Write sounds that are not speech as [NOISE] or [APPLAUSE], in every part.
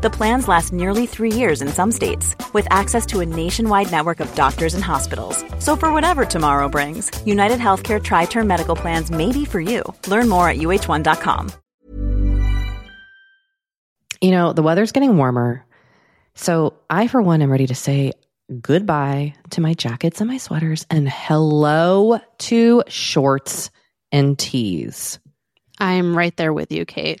The plans last nearly three years in some states, with access to a nationwide network of doctors and hospitals. So, for whatever tomorrow brings, United Healthcare Tri Term Medical Plans may be for you. Learn more at uh1.com. You know, the weather's getting warmer. So, I, for one, am ready to say goodbye to my jackets and my sweaters and hello to shorts and tees. I'm right there with you, Kate.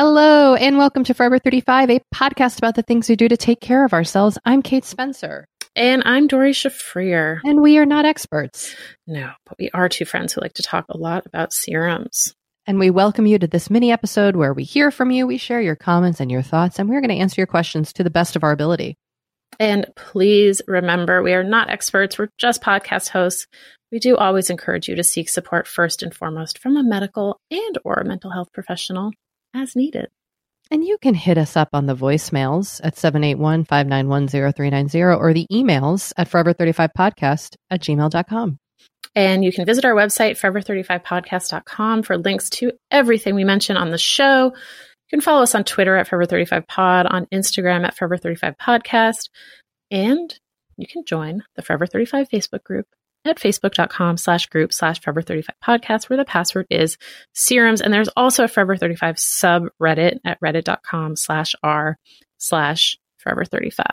Hello, and welcome to Forever 35, a podcast about the things we do to take care of ourselves. I'm Kate Spencer, And I'm Doree Shafrir. and we are not experts. No, but we are two friends who like to talk a lot about serums. And we welcome you to this mini episode where we hear from you, we share your comments and your thoughts, and we're going to answer your questions to the best of our ability. And please remember, we are not experts. We're just podcast hosts. We do always encourage you to seek support first and foremost from a medical and or a mental health professional as needed. And you can hit us up on the voicemails at 781 591 0390 or the emails at forever35podcast at gmail.com. And you can visit our website, forever35podcast.com, for links to everything we mention on the show. You can follow us on Twitter at Forever35Pod, on Instagram at Forever35Podcast, and you can join the Forever 35 Facebook group at facebook.com slash group slash Forever35Podcast, where the password is serums. And there's also a Forever 35 subreddit at reddit.com slash r slash Forever35.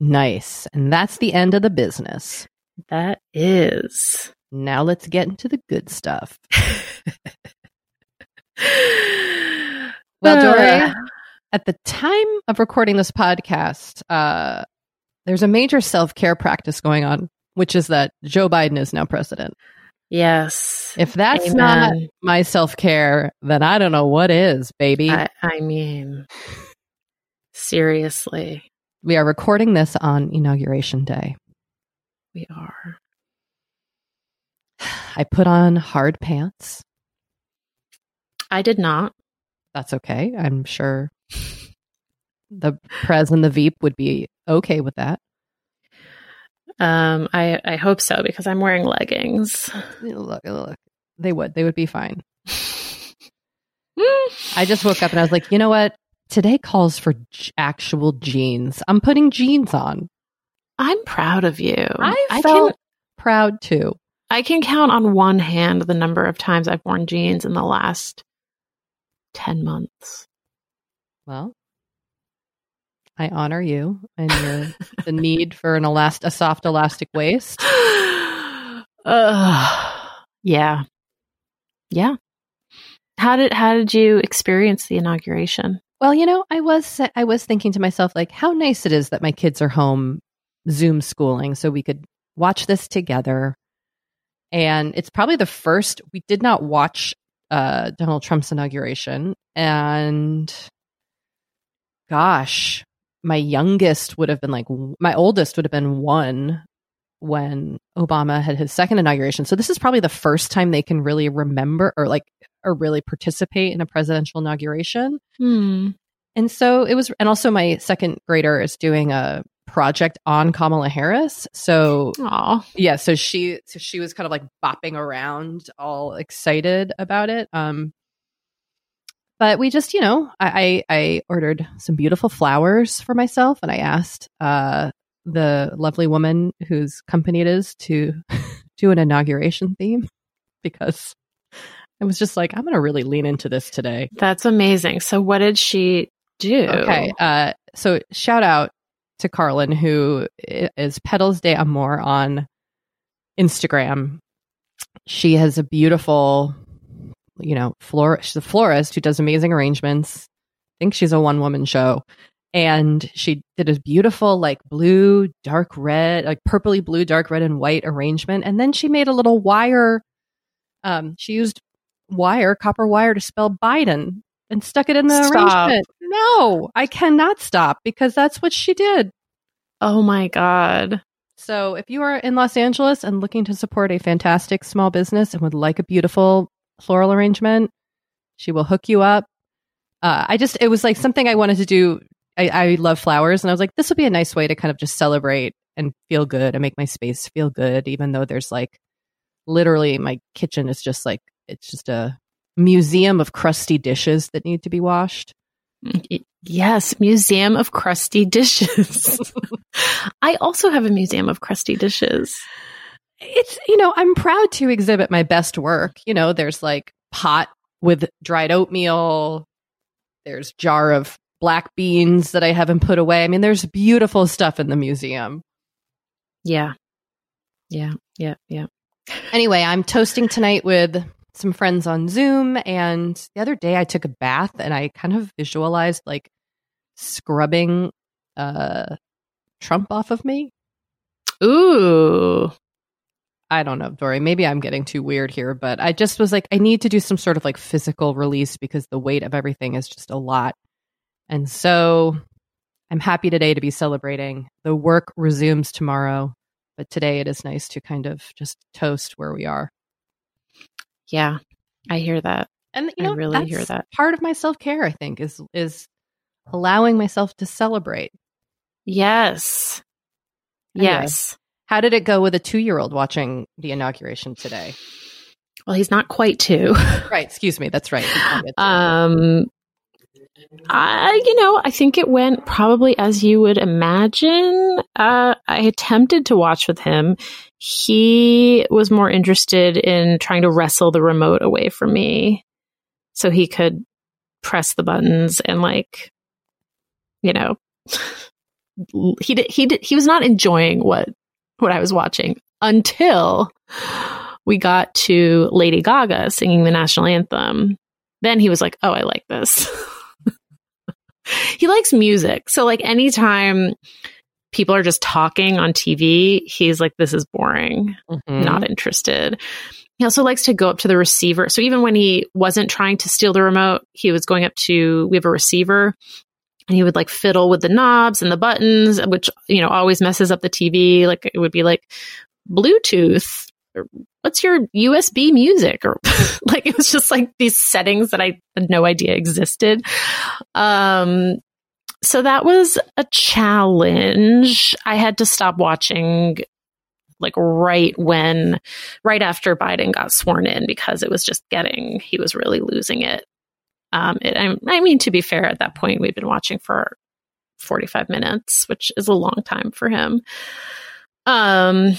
Nice. And that's the end of the business. That is. Now let's get into the good stuff. [LAUGHS] Well, Doree, at the time of recording this podcast, uh, there's a major self care practice going on, which is that Joe Biden is now president. Yes. If that's not my self care, then I don't know what is, baby. I, I mean, seriously, we are recording this on Inauguration Day. we are. I put on hard pants. I did not. That's okay. I'm sure the Prez and the Veep would be okay with that. Um, I I hope so because I'm wearing leggings. Look, look, they would. They would be fine. [LAUGHS] I just woke up and I was like, you know what? Today calls for j- actual jeans. I'm putting jeans on. I'm proud of you. I I felt can proud too. I can count on one hand the number of times I've worn jeans in the last 10 months. Well, I honor you and your [LAUGHS] the need for an elast a soft elastic waist. [SIGHS] uh, yeah. Yeah. How did how did you experience the inauguration? Well, you know, I was I was thinking to myself like how nice it is that my kids are home Zoom schooling so we could watch this together. And it's probably the first we did not watch uh, Donald Trump's inauguration and gosh, my youngest would have been like my oldest would have been 1 when Obama had his second inauguration. So this is probably the first time they can really remember or like or really participate in a presidential inauguration. Hmm. And so it was, and also my second grader is doing a project on Kamala Harris. So, Aw. yeah, so she, so she was kind of like bopping around, all excited about it. Um, but we just, you know, I, I, I ordered some beautiful flowers for myself, and I asked uh, the lovely woman whose company it is to [LAUGHS] do an inauguration theme because I was just like, I'm going to really lean into this today. That's amazing. So what did she do? Okay. Uh, so shout out to Carlin, who is Petals de Amor on Instagram. She has a beautiful, you know, flor. She's a florist who does amazing arrangements. I think she's a one woman show. And she did a beautiful, like blue, dark red, like purpley blue, dark red, and white arrangement. And then she made a little wire. Um, she used wire, copper wire to spell Biden and stuck it in the Stop. arrangement. No, I cannot stop because that's what she did. Oh my god. So if you are in Los Angeles and looking to support a fantastic small business and would like a beautiful floral arrangement, she will hook you up. Uh, I just, it was like something I wanted to do. I, I love flowers and I was like, this would be a nice way to kind of just celebrate and feel good and make my space feel good, even though there's like literally my kitchen is just like, it's just a museum of crusty dishes that need to be washed. Yes, Museum of Crusty Dishes. [LAUGHS] I also have a Museum of Crusty Dishes. It's you know i'm proud to exhibit my best work you know there's like pot with dried oatmeal there's jar of black beans that i haven't put away i mean there's beautiful stuff in the museum Yeah. Yeah, yeah, yeah. anyway i'm toasting tonight with some friends on zoom and the other day i took a bath and i kind of visualized like scrubbing uh trump off of me Ooh. I don't know, Doree. Maybe I'm getting too weird here, but I just was like, I need to do some sort of like physical release because the weight of everything is just a lot. And so I'm happy today to be celebrating. The work resumes tomorrow, but today it is nice to kind of just toast where we are. Yeah. I hear that. And you I know, really that's hear that. Part of my self care, I think, is is allowing myself to celebrate. Yes. Anyway. Yes. How did it go with a two year old watching the inauguration today? Well, he's not quite two. [LAUGHS] Right, excuse me. That's right. He's not yet two. Um, I, you know, I think it went probably as you would imagine. Uh, I attempted to watch with him. He was more interested in trying to wrestle the remote away from me so he could press the buttons and like, you know, [LAUGHS] he did, he did, he was not enjoying what, what I was watching until we got to Lady Gaga singing the national anthem. Then he was like, "Oh, I like this." [LAUGHS] he likes music. So like anytime people are just talking on TV, he's like this is boring. Mhm. Not interested. He also likes to go up to the receiver. So even when he wasn't trying to steal the remote, he was going up to we have a receiver and he would like fiddle with the knobs and the buttons, which you know always messes up the TV. Like it would be like Bluetooth. Or, What's your USB music? Or [LAUGHS] like it was just like these settings that I had no idea existed. Um, so that was a challenge. I had to stop watching like right when, right after Biden got sworn in because it was just getting, he was really losing it. Um, it, I, I mean, to be fair, at that point, we'd been watching for 45 minutes, which is a long time for him. Um,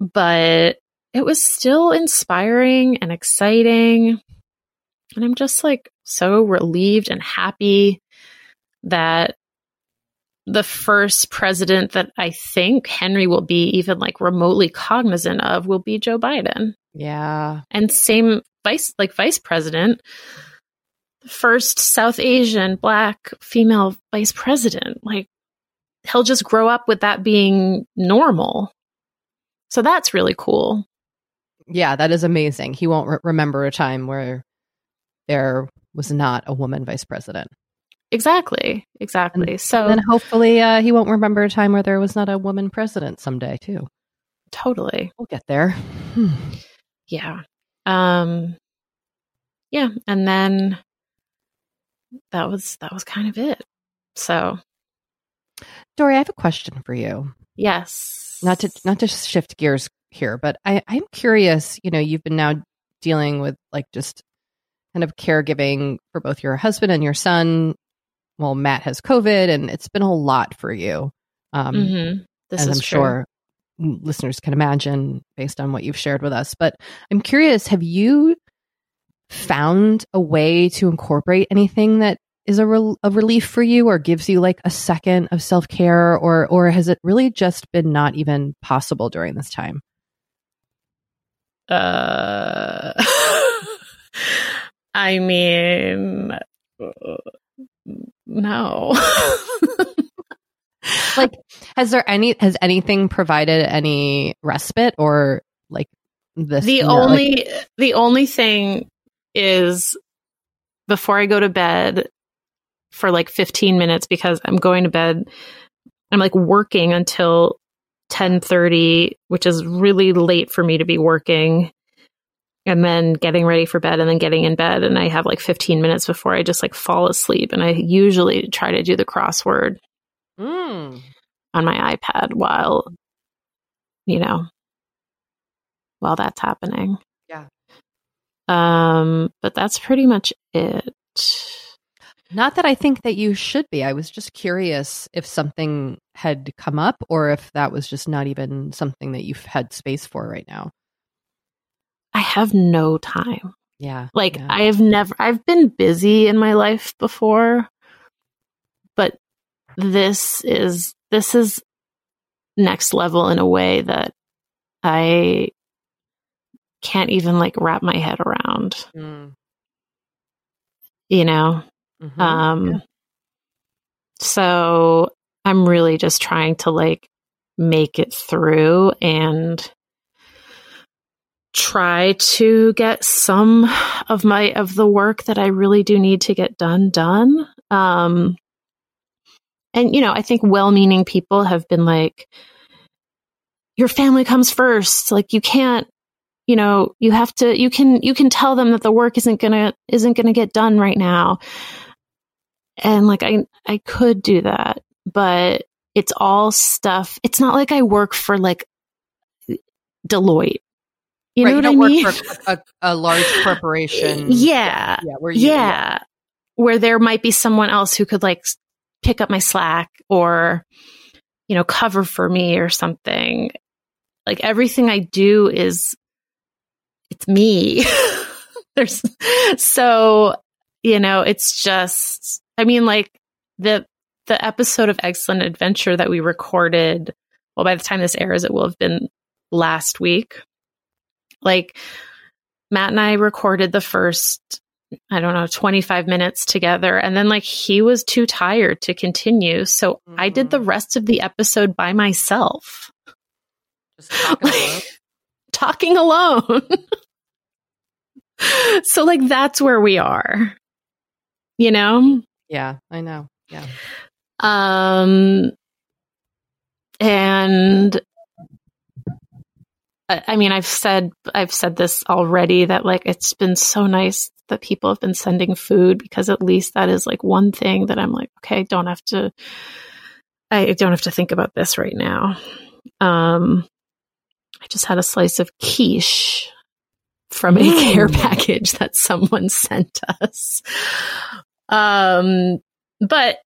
but it was still inspiring and exciting. And I'm just like so relieved and happy that the first president that I think Henry will be even like remotely cognizant of will be Joe Biden. Yeah. And same vice like vice president, first South Asian black female vice president. Like he'll just grow up with that being normal. So that's really cool. Yeah, that is amazing. He won't re- remember a time where there was not a woman vice president. Exactly. Exactly. And so then hopefully uh, he won't remember a time where there was not a woman president someday too. totally. We'll get there. Hmm. Yeah. Um yeah, and then that was that was kind of it. So, Doree, I have a question for you. yes. Not to not to shift gears here, but I, I'm curious. You know, you've been now dealing with like just kind of caregiving for both your husband and your son. Well, Matt has COVID, and it's been a lot for you. Um, Mhm. This as is I'm true. sure listeners can imagine based on what you've shared with us. But I'm curious, have you found a way to incorporate anything that is a, rel a relief for you or gives you like a second of self-care or or has it really just been not even possible during this time? Uh, [LAUGHS] I mean, uh, no. [LAUGHS] Like has there any has anything provided any respite or like this the you know, like- only the only thing is before I go to bed for like 15 minutes because I'm going to bed I'm like working until 10:30 which is really late for me to be working and then getting ready for bed and then getting in bed and I have like 15 minutes before I just like fall asleep and I usually try to do the crossword Mm. on my iPad while you know while that's happening. Um but that's pretty much it. Not that I think that you should be. I was just curious if something had come up or if that was just not even something that you've had space for right now. I have no time. Yeah. Like yeah. I have never I've been busy in my life before, but this is this is next level in a way that I can't even like wrap my head around, Mm. you know? Mhm. Um, so I'm really just trying to like make it through and try to get some of my of the work that I really do need to get done done. Um, and you know, I think well-meaning people have been like, your family comes first. Like you can't you know you have to you can you can tell them that the work isn't gonna isn't gonna get done right now. And like i i could do that but it's all stuff it's not like i work for like deloitte. You Right, know what i don't mean? work for a, a large [LAUGHS] corporation. yeah Yeah. Where you, yeah. where there might be someone else who could like pick up my slack or you know cover for me or something. Like everything i do is it's me [LAUGHS] there's so you know it's just i mean like the the episode of Eggcellent Adventure that we recorded well by the time this airs it will have been last week like matt and i recorded the first I don't know, 25 minutes together. And then, like, he was too tired to continue. So I did the mm. rest of the episode by myself, Just talking. [LAUGHS] talking alone. [LAUGHS] so, like, that's where we are, you know? yeah, I know. Yeah. Um, and I I mean, I've said I've said this already that like it's been so nice that people have been sending food because at least that is like one thing that I'm like, okay, I don't have to I don't have to think about this right now. Um I just had a slice of quiche from a Mm. care [LAUGHS] package that someone sent us. Um but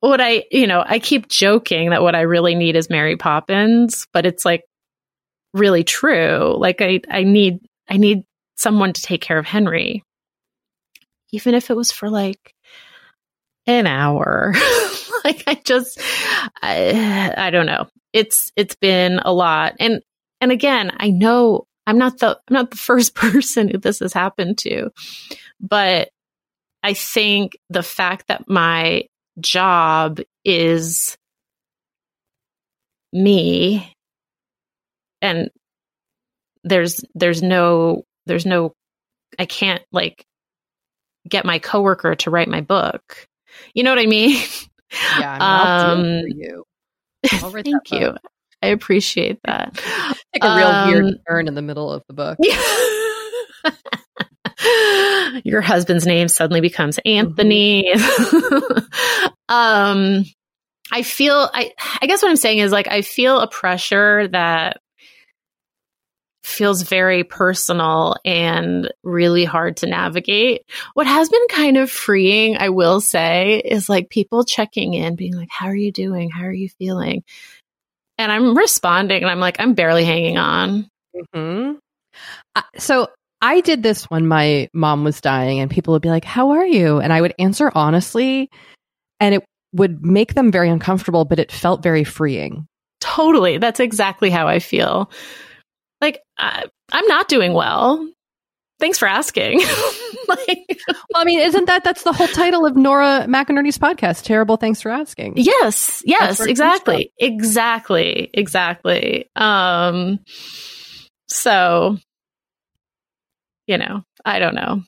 what I, you know, I keep joking that what I really need is Mary Poppins, but it's like really true. Like I, I need, I need someone to take care of Henry, even if it was for like an hour. [LAUGHS] like I just, I, I don't know. It's, it's been a lot. And, and again, I know I'm not the, I'm not the [LAUGHS] first person who this has happened to, but I think the fact that my job is me and there's there's no there's no I can't like get my coworker to write my book. You know what I mean? Yeah, I mean, um, you. [LAUGHS] thank you. I appreciate that. Take a real um, weird turn in the middle of the book. [LAUGHS] Your husband's name suddenly becomes Anthony. Mm-hmm. [LAUGHS] um, I feel I I guess what I'm saying is like I feel a pressure that feels very personal and really hard to navigate. What has been kind of freeing, I will say, is like people checking in, being like, How are you doing? How are you feeling? And I'm responding and I'm like, I'm barely hanging on. Mm-hmm. Uh, so I did this when my mom was dying, and people would be like, How are you? And I would answer honestly, and it would make them very uncomfortable, but it felt very freeing. Totally. That's exactly how I feel like I, am not doing well. Thanks for asking. [LAUGHS] like, well, I mean, isn't that that's the whole title of Nora McInerny's podcast? Terrible. Thanks for asking. Yes. Yes. Exactly. Exactly. Exactly. Um. So, you know, I don't know.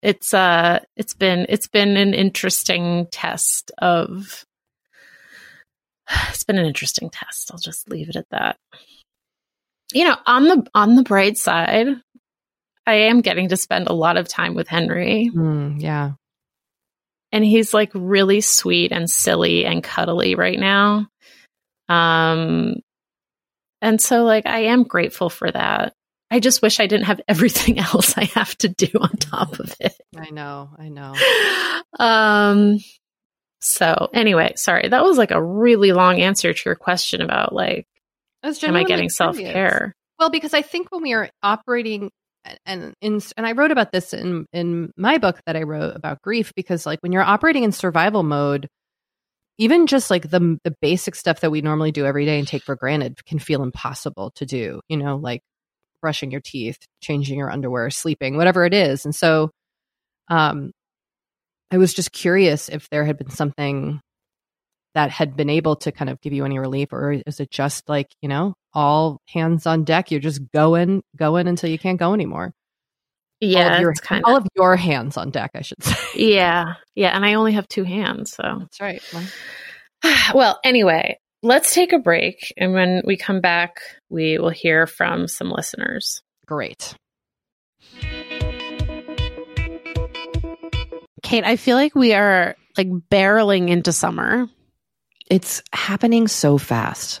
It's uh, it's been it's been an interesting test of. [SIGHS] It's been an interesting test. I'll just leave it at that you know, on the on the bright side, I am getting to spend a lot of time with Henry. Mm, yeah. And he's like really sweet and silly and cuddly right now. Um and so like I am grateful for that. I just wish I didn't have [LAUGHS] everything else I have to do on top of it. I know, I know. [LAUGHS] Um so anyway, sorry. That was like a really long answer to your question about like am I getting self care? Well, because I think when we are operating and in and I wrote about this in in my book that I wrote about grief because like when you're operating in survival mode even just like the the basic stuff that we normally do every day and take for granted can feel impossible to do you know like brushing your teeth changing your underwear sleeping whatever it is. And so um I was just curious if there had been something that had been able to kind of give you any relief or is it just like you know all hands on deck. You're just going going until you can't go anymore. Yeah all of your, kind all of your hands on deck i should [LAUGHS] say. Yeah yeah and i only have two hands so. That's right [SIGHS] well anyway let's take a break and when we come back we will hear from some listeners. Great. Kate i feel like we are like barreling into summer. It's happening so fast.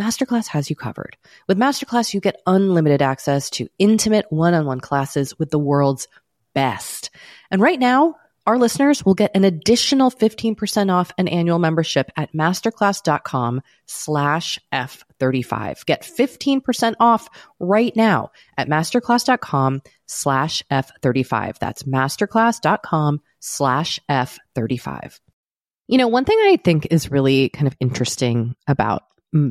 Masterclass has you covered. With Masterclass, you get unlimited access to intimate one on one classes with the world's best. And right now, our listeners will get an additional 15% off an annual membership at masterclass.com slash F35. Get 15% off right now at masterclass.com slash F35. That's masterclass.com slash F35. You know, one thing I think is really kind of interesting about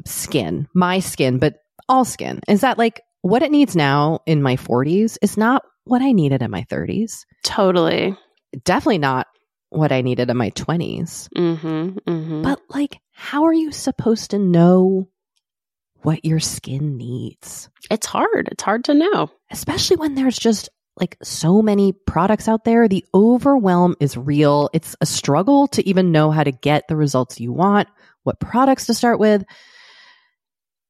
skin, my skin, but all skin, is that like what it needs now in my 40s is not what I needed in my 30s. Totally. Definitely not what I needed in my 20s. Mm-hmm, mm-hmm. But like, how are you supposed to know what your skin needs? it's hard. It's hard to know. Especially when there's just like so many products out there. The overwhelm is real. It's a struggle to even know how to get the results you want, what products to start with.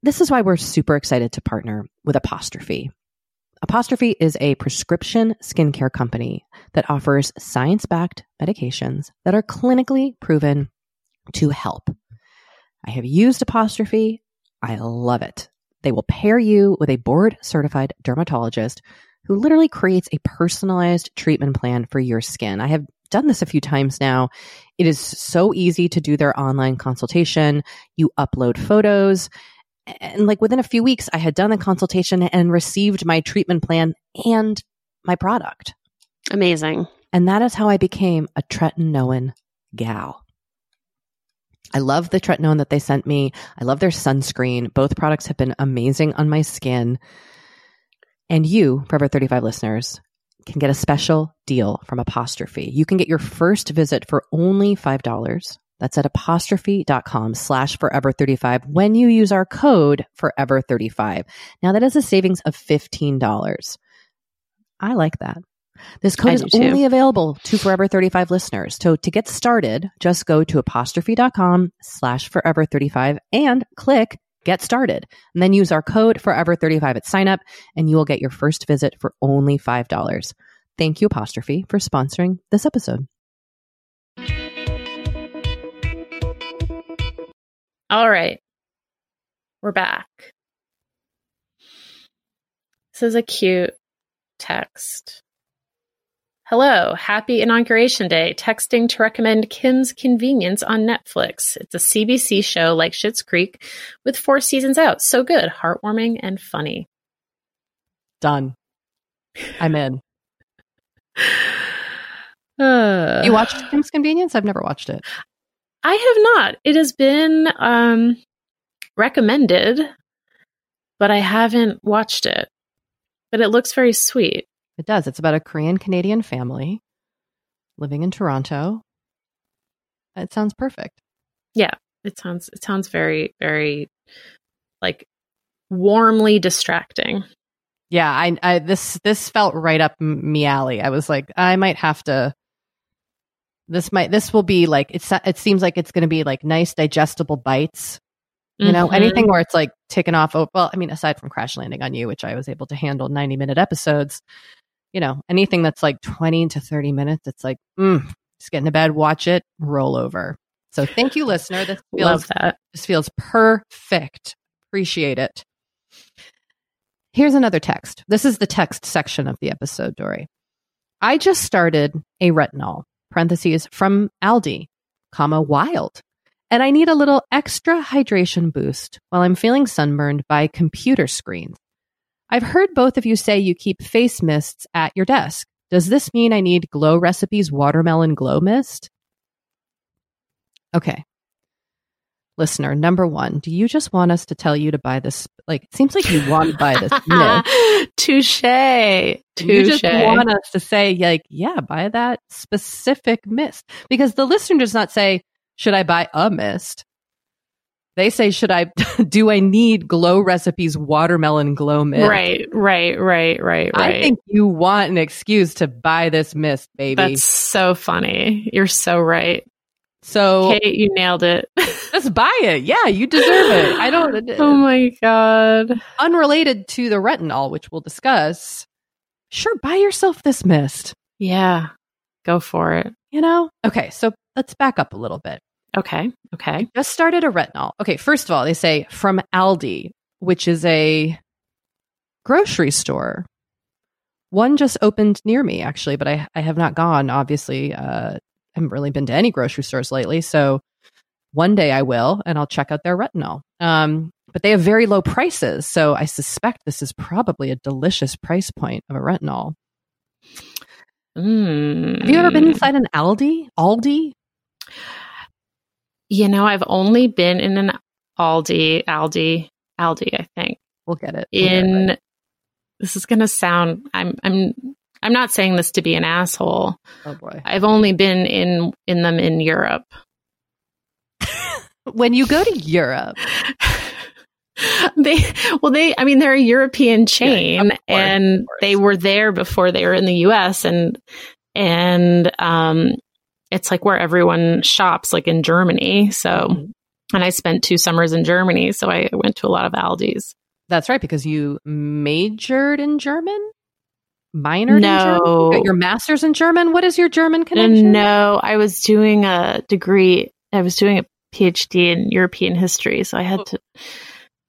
This is why we're super excited to partner with Apostrophe. Apostrophe is a prescription skincare company that offers science backed medications that are clinically proven to help. I have used Apostrophe. I love it. They will pair you with a board certified dermatologist who literally creates a personalized treatment plan for your skin. I have done this a few times now. It is so easy to do their online consultation. You upload photos. And like within a few weeks, I had done the consultation and received my treatment plan and my product. Amazing. And that is how I became a tretinoin gal. I love the tretinoin that they sent me. I love their sunscreen. Both products have been amazing on my skin. And you, Forever 35 listeners, can get a special deal from Apostrophe. You can get your first visit for only $5. That's at apostrophe.com slash forever35 when you use our code forever35. Now that is a savings of $15. I like that. This code is too. only available to Forever 35 listeners. So to get started, just go to apostrophe.com slash forever 35 and click get started. And then use our code forever 35 at sign up and you will get your first visit for only $5. Thank you, Apostrophe, for sponsoring this episode. All right. We're back. This is a cute text. Hello, happy Inauguration Day. Texting to recommend Kim's Convenience on Netflix. It's a CBC show like Schitt's Creek with four seasons out. So good, heartwarming, and funny. Done. I'm in. Uh, [SIGHS] You watched Kim's Convenience? I've never watched it. I have not. It has been um, recommended, but I haven't watched it. But it looks very sweet. It does. It's about a Korean Canadian family living in Toronto. It sounds perfect. Yeah, it sounds it sounds very very like warmly distracting. Yeah, I, I this this felt right up me alley. I was like, I might have to. This might this will be like it's it seems like it's going to be like nice digestible bites. You know, Mhm. anything where it's like ticking off. Oh, well, I mean, aside from Crash Landing on You, which I was able to handle ninety minute episodes. You know, anything that's like twenty to thirty minutes, it's like, mm, just get into bed, watch it, roll over. So thank you, listener. This [LAUGHS] feels Love that. this feels perfect. Appreciate it. Here's another text. This is the text section of the episode, Doree. I just started a retinol, parentheses, from Aldi, comma, wild. And I need a little extra hydration boost while I'm feeling sunburned by computer screens. I've heard both of you say you keep face mists at your desk. Does this mean I need Glow Recipes watermelon glow mist? Okay. Listener, number one, do you just want us to tell you to buy this? Like, it seems like you want to buy this [LAUGHS] mist. Touche. You just Touche. want us to say, like, yeah, buy that specific mist. Because the listener does not say, should I buy a mist? They say, should I, [LAUGHS] do I need Glow Recipes watermelon glow mist? Right, right, right, right, right. I think you want an excuse to buy this mist, baby. That's so funny. You're so right. So Kate, you nailed it. [LAUGHS] just buy it. Yeah, you deserve it. I don't, [GASPS] oh my god. unrelated to the retinol, which we'll discuss. Sure, buy yourself this mist. Yeah. Go for it. You know? Okay, so let's back up a little bit. Okay. Okay. Just started a retinol. Okay, first of all, they say from Aldi, which is a grocery store. One just opened near me, actually, but I, I have not gone, obviously. Uh, haven't really been to any grocery stores lately. So one day I will, and I'll check out their retinol. Um, but they have very low prices. So I suspect this is probably a delicious price point of a retinol. Mm. Have you ever been inside an Aldi? Aldi? You know, I've only been in an Aldi, Aldi, Aldi, I think. We'll get it. We'll In get it. this is gonna sound I'm I'm I'm not saying this to be an asshole. Oh boy. I've only been in in them in Europe. [LAUGHS] When you go to Europe, [LAUGHS] they well they I mean they're a European chain course, and they were there before they were in the US and and um it's like where everyone shops like in Germany. So Mhm. and I spent two summers in Germany, so I went to a lot of Aldi's. that's right, because you majored in German? German? No. You got your master's in German? What is your German connection? No, I was doing a degree. I was doing a PhD in European history, so I had oh. to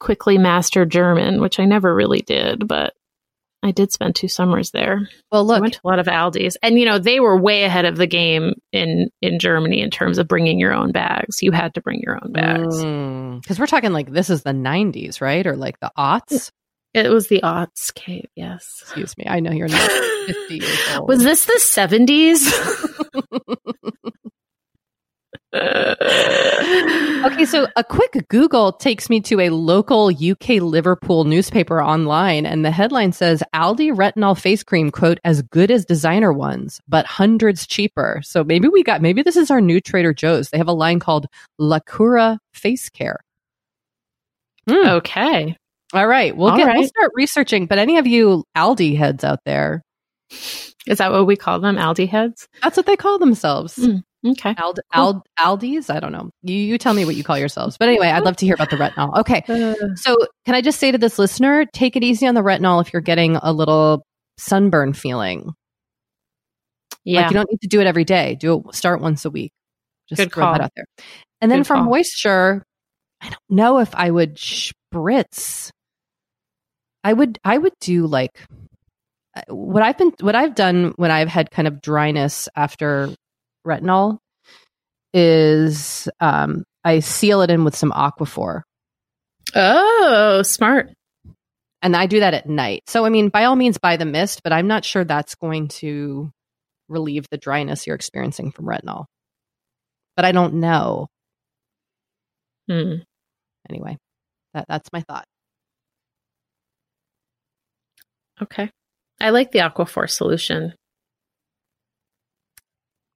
quickly master German, which I never really did, but I did spend two summers there. Well, I look, went to a lot of Aldi's, and you know they were way ahead of the game in in Germany in terms of bringing your own bags. You had to bring your own bags. Mm. because we're talking like this is the 90s, right? Or like the aughts. It was the aughts, Kate. Yes. Excuse me. I know you're not [LAUGHS] 50 years old. Was this the seventies? [LAUGHS] Okay, so a quick Google takes me to a local UK Liverpool newspaper online, and the headline says Aldi retinol face cream, quote, as good as designer ones, but hundreds cheaper. So maybe we got, maybe this is our new Trader Joe's. They have a line called Lacura Face Care. Hmm. okay. All right, we'll All get, we'll start researching. But any of you Aldi heads out there, Is that what we call them? Aldi heads? that's what they call themselves. Mm. Okay. Ald, Ald, Aldi's? I don't know. You, you tell me what you call yourselves. But anyway, I'd love to hear about the retinol. Okay. [LAUGHS] Uh, So, can I just say to this listener, take it easy on the retinol if you're getting a little sunburn feeling. yeah. Like you don't need to do it every day. Do it start once a week. Just Good throw call. that out there. And then Good for call. moisture, I don't know if I would spritz. I would I would do like uh, what I've been what I've done when I've had kind of dryness after retinol is um I seal it in with some aquaphor. oh, smart. and I do that at night. So, I mean, by all means, buy the mist, but I'm not sure that's going to relieve the dryness you're experiencing from retinol. But I don't know. Hmm. Anyway, that that's my thought. Okay. I like the Aquaphor solution.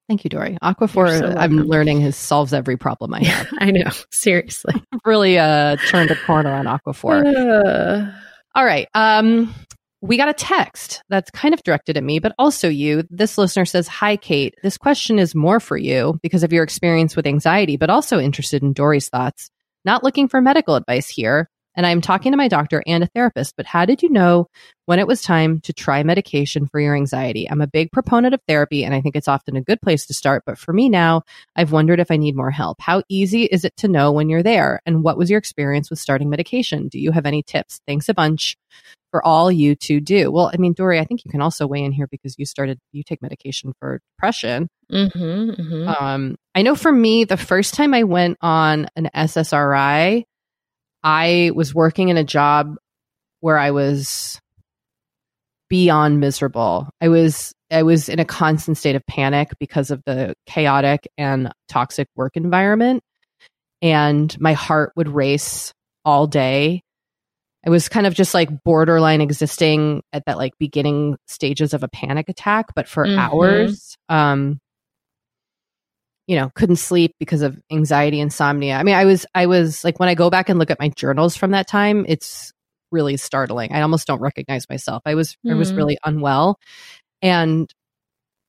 Thank you, Doree. Aquaphor, so I'm learning, has solves every problem I [LAUGHS] have. I know. Seriously. [LAUGHS] really uh, turned a corner on Aquaphor. Uh, [SIGHS] All right. Um, we got a text that's kind of directed at me, but also you. This listener says, Hi, Kate. This question is more for you because of your experience with anxiety, but also interested in Doree's thoughts. Not looking for medical advice here. And I'm talking to my doctor and a therapist, but how did you know when it was time to try medication for your anxiety? I'm a big proponent of therapy and I think it's often a good place to start. But for me now, I've wondered if I need more help. How easy is it to know when you're there? And what was your experience with starting medication? Do you have any tips? Thanks a bunch for all you to do. Well, I mean, Doree, I think you can also weigh in here because you started, you take medication for depression. mhm, mhm. Um, I know for me, the first time I went on an SSRI, I was working in a job where I was beyond miserable. I was I was in a constant state of panic because of the chaotic and toxic work environment and my heart would race all day. I was kind of just like borderline existing at that like beginning stages of a panic attack, but for Mhm. hours. Um you know, couldn't sleep because of anxiety, insomnia. I mean, I was I was like when I go back and look at my journals from that time, it's really startling. I almost don't recognize myself. I was I was Mhm. really unwell. And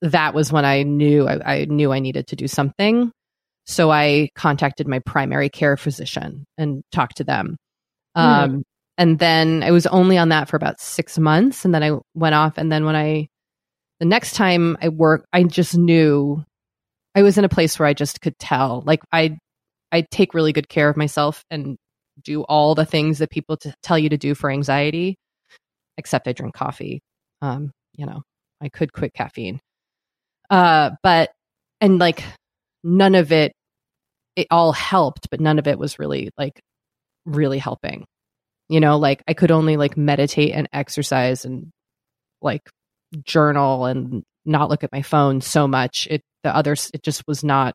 that was when I knew I, I knew I needed to do something. So I contacted my primary care physician and talked to them. Um, and then I was only on that for about six months, and then I went off. And then when I, the next time I work I just knew I was in a place where I just could tell. Like I, I take really good care of myself and do all the things that people t- tell you to do for anxiety, except I drink coffee. Um, you know, I could quit caffeine. Uh, but and like none of it, it all helped, but none of it was really like really helping. You know, like I could only like meditate and exercise and like journal and not look at my phone so much. It the others it just was not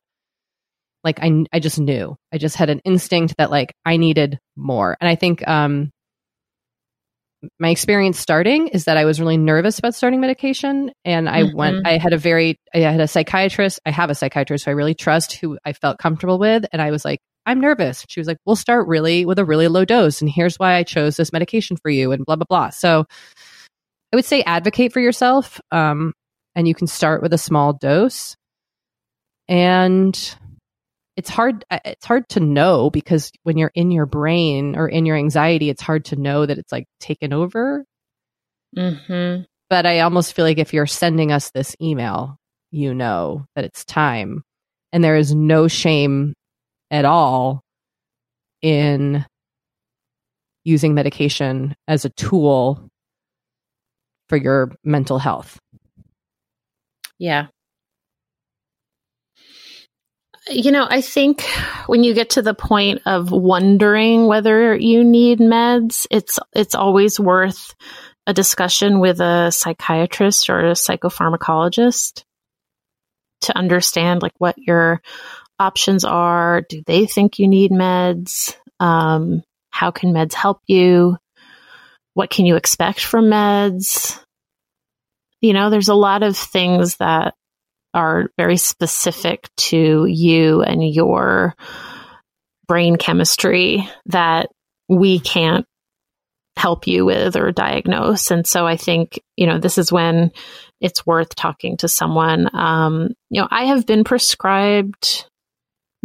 Like I, I just knew. I just had an instinct that like I needed more. And I think um, my experience starting is that I was really nervous about starting medication. And I mm-hmm. went, I had a very, I had a psychiatrist. I have a psychiatrist who I really trust who I felt comfortable with. And I was like, I'm nervous. She was like, we'll start really with a really low dose. And here's why I chose this medication for you and blah, blah, blah. So I would say advocate for yourself. Um, and you can start with a small dose. And it's hard uh, it's hard to know because when you're in your brain or in your anxiety it's hard to know that it's like taken over. Mm-hmm. but i almost feel like if you're sending us this email you know that it's time. And there is no shame at all in using medication as a tool for your mental health. Yeah you know, I think when you get to the point of wondering whether you need meds, it's it's always worth a discussion with a psychiatrist or a psychopharmacologist to understand like what your options are. Do they think you need meds? Um, how can meds help you? What can you expect from meds? You know, there's a lot of things that are very specific to you and your brain chemistry that we can't help you with or diagnose. And so I think, you know, this is when it's worth talking to someone. Um, you know, I have been prescribed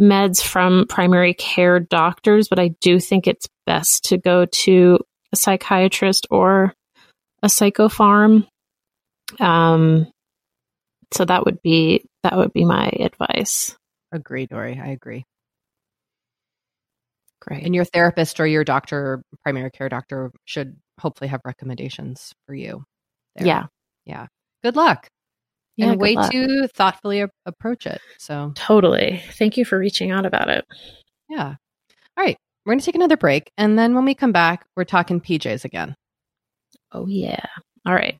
meds from primary care doctors, but I do think it's best to go to a psychiatrist or a psychopharm. Um, so that would be that would be my advice. Agree, Doree. I agree. Great. And your therapist or your doctor, primary care doctor, should hopefully have recommendations for you. There. Yeah. Yeah. Good luck. Yeah, and way luck. to thoughtfully a- approach it. So totally. Thank you for reaching out about it. Yeah. All right. We're going to take another break. And then when we come back, we're talking PJs again. Oh, yeah. All right.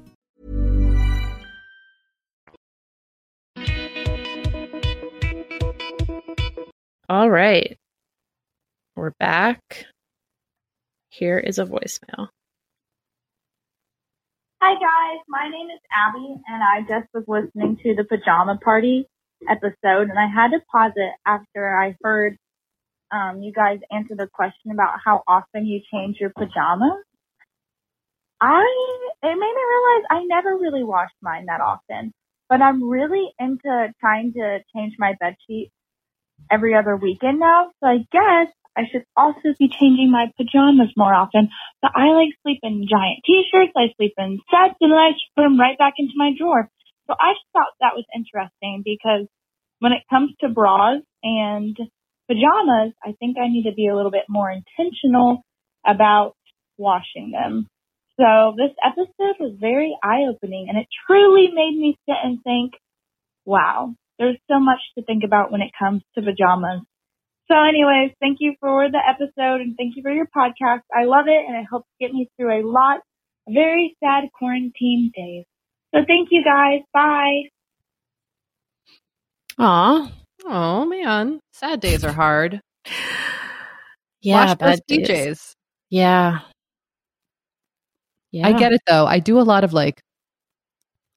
All right. We're back. Here is a voicemail. Hi guys, my name is Abby and I just was listening to the pajama party episode and I had to pause it after I heard um, you guys answer the question about how often you change your pajamas. I, it made me realize I never really washed mine that often, but I'm really into trying to change my bed sheets every other weekend now. So I guess I should also be changing my pajamas more often. But I like sleep in giant t-shirts. I sleep in sets and then I just put them right back into my drawer. So I just thought that was interesting because when it comes to bras and pajamas, I think I need to be a little bit more intentional about washing them. So this episode was very eye opening and it truly made me sit and think, wow, there's so much to think about when it comes to pajamas. So anyways, thank you for the episode and thank you for your podcast. I love it and it helps get me through a lot of very sad quarantine days. So thank you guys. Bye. Aw. Oh man, sad days are hard. Yeah, Wash bad those. PJs. Yeah. Yeah. I get it though. I do a lot of like,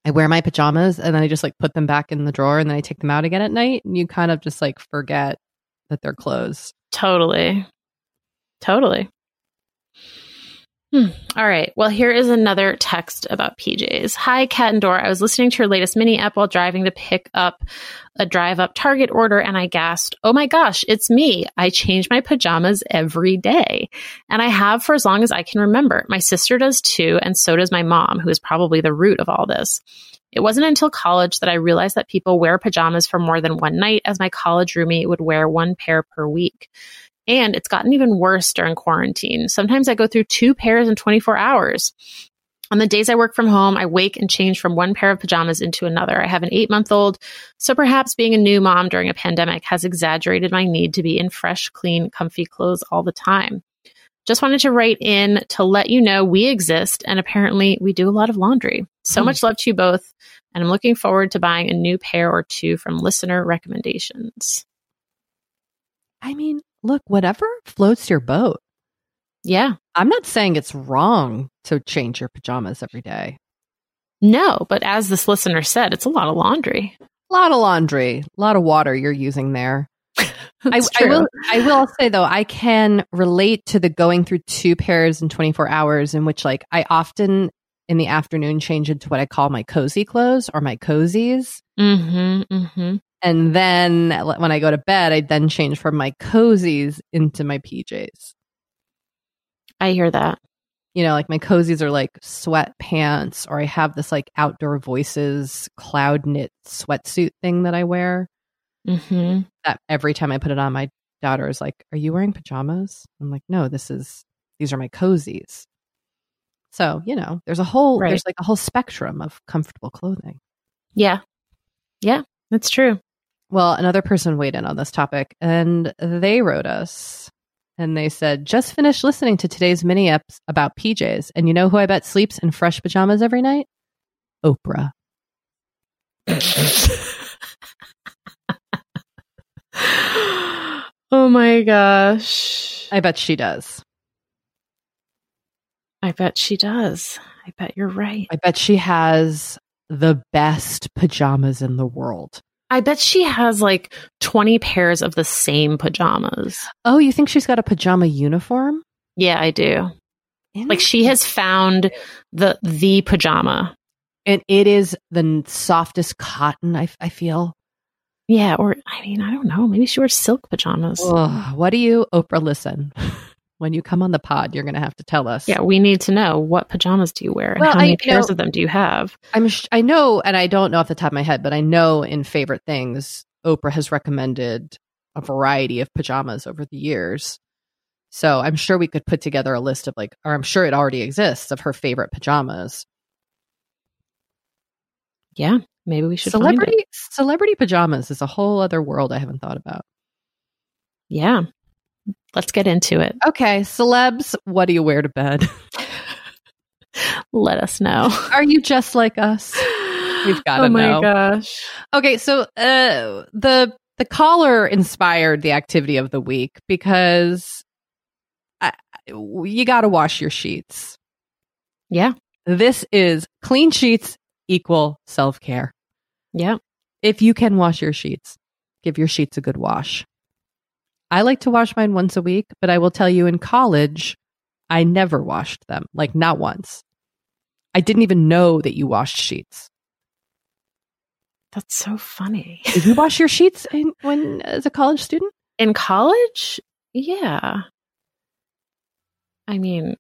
I wear my pajamas and then I just like put them back in the drawer and then I take them out again at night. And you kind of just like forget that they're clothes. Totally. Totally. Hmm. All right. Well, here is another text about PJs. Hi, Kat and Dora. I was listening to your latest mini ep while driving to pick up a drive up Target order and I gasped, Oh my gosh, it's me. I change my pajamas every day. And I have for as long as I can remember. My sister does too, and so does my mom, who is probably the root of all this. It wasn't until college that I realized that people wear pajamas for more than one night, as my college roommate would wear one pair per week. And it's gotten even worse during quarantine. Sometimes I go through two pairs in 24 hours. On the days I work from home, I wake and change from one pair of pajamas into another. I have an eight month old, so perhaps being a new mom during a pandemic has exaggerated my need to be in fresh, clean, comfy clothes all the time. Just wanted to write in to let you know we exist and apparently we do a lot of laundry. So Hmm. much love to you both. And I'm looking forward to buying a new pair or two from listener recommendations. I mean, look, whatever floats your boat. Yeah. I'm not saying it's wrong to change your pajamas every day. No, but as this listener said, it's a lot of laundry. A lot of laundry, a lot of water you're using there. [LAUGHS] I, I will. I will say though, I can relate to the going through two pairs in 24 hours, in which like I often in the afternoon change into what I call my cozy clothes or my cozies, Mm-hmm, mm-hmm. And then when I go to bed, I then change from my cozies into my PJs. I hear that. You know, like my cozies are like sweatpants, or I have this like outdoor voices cloud knit sweatsuit thing that I wear. Mm-hmm. that every time I put it on, my daughter is like, "Are you wearing pajamas?" I'm like, "No, this is these are my cozies." So you know, there's a whole Right. there's like a whole spectrum of comfortable clothing. Yeah. Yeah, that's true. Well, another person weighed in on this topic, and they wrote us, and they said, "Just finished listening to today's mini eps about PJs, and you know who I bet sleeps in fresh pajamas every night? Oprah." [LAUGHS] oh my gosh. I bet she does. I bet she does. I bet you're right. I bet she has the best pajamas in the world. I bet she has like 20 pairs of the same pajamas. Oh, you think she's got a pajama uniform? Yeah, I do. Like she has found the the pajama. and it is the softest cotton. I, I feel. Yeah, or I mean, I don't know. Maybe she wears silk pajamas. Ugh, what do you, Oprah? Listen, [LAUGHS] when you come on the pod, you're going to have to tell us. Yeah, we need to know what pajamas do you wear and Well, how many I- pairs no. of them do you have? I'm sh- I know, and I don't know off the top of my head, but I know in favorite things, Oprah has recommended a variety of pajamas over the years. So I'm sure we could put together a list of like, or I'm sure it already exists of her favorite pajamas. Yeah, maybe we should. Celebrity celebrity pajamas is a whole other world I haven't thought about. Yeah, let's get into it. Okay, celebs, what do you wear to bed? Let us know. Are you just like us? We've gotta know. oh my know. gosh. Okay, so uh, the the caller inspired the activity of the week because I, you got to wash your sheets. Yeah, This is clean sheets equal self care. yeah. If you can wash your sheets, give your sheets a good wash. I like to wash mine once a week, but I will tell you in college, I never washed them, like not once. I didn't even know that you washed sheets. That's so funny. Did you wash your sheets in, when as a college student? In college? Yeah. I mean,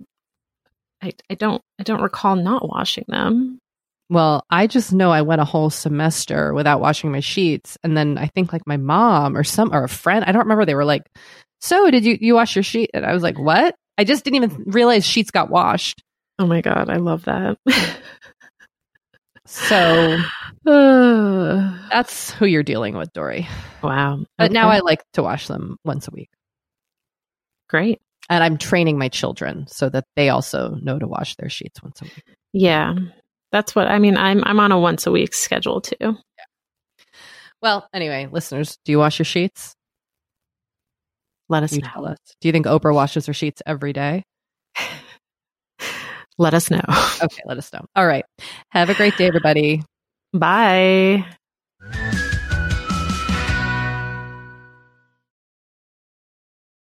I I don't I don't recall not washing them. Well, I just know I went a whole semester without washing my sheets, and then I think like my mom or some or a friend, I don't remember. They were like, "So, did you you wash your sheet?" And I was like, "What?" I just didn't even realize sheets got washed. Oh my god, I love that. So [SIGHS] that's who you're dealing with, Doree. wow. But now I like to wash them once a week, great. and I'm training my children so that they also know to wash their sheets once a week. Yeah. That's what I mean. I'm I'm on a once a week schedule too. Well, anyway, listeners, do you wash your sheets? Let us You know. tell us. Do you think Oprah washes her sheets every day? Let us know. Okay, let us know. All right. Have a great day, everybody. Bye.